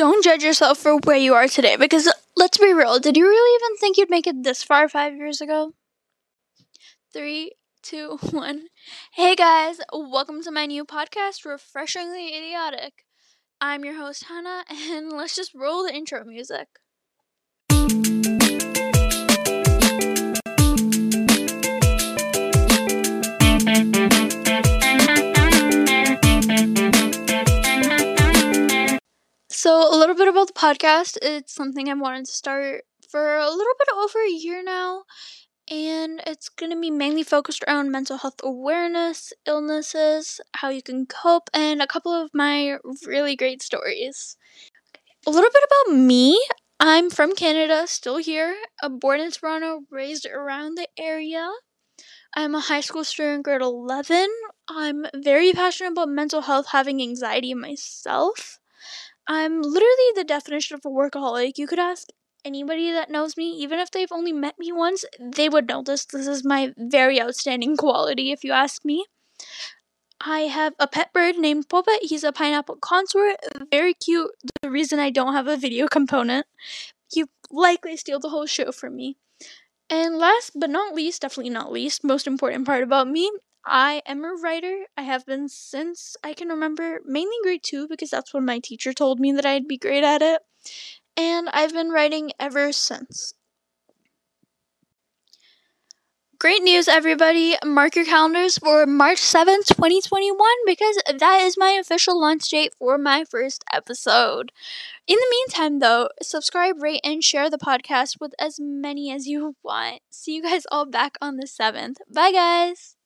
don't judge yourself for where you are today because uh, let's be real, did you really even think you'd make it this far five years ago? Three, two, one. Hey guys, welcome to my new podcast, Refreshingly Idiotic. I'm your host, Hannah, and let's just roll the intro music. So, a little bit about the podcast. It's something I've wanted to start for a little bit over a year now, and it's going to be mainly focused around mental health awareness, illnesses, how you can cope, and a couple of my really great stories. A little bit about me. I'm from Canada, still here, born in Toronto, raised around the area. I'm a high school student, grade 11. I'm very passionate about mental health, having anxiety myself. I'm literally the definition of a workaholic. You could ask anybody that knows me, even if they've only met me once, they would notice this is my very outstanding quality, if you ask me. I have a pet bird named Poppet. He's a pineapple conure. Very cute. The reason I don't have a video component. You likely steal the whole show from me. And last but not least, definitely not least, most important part about me, I am a writer. I have been since I can remember, mainly grade two, because that's when my teacher told me that I'd be great at it. And I've been writing ever since. Great news, everybody! Mark your calendars for March 7th, 2021, because that is my official launch date for my first episode. In the meantime, though, subscribe, rate, and share the podcast with as many as you want. See you guys all back on the 7th. Bye, guys!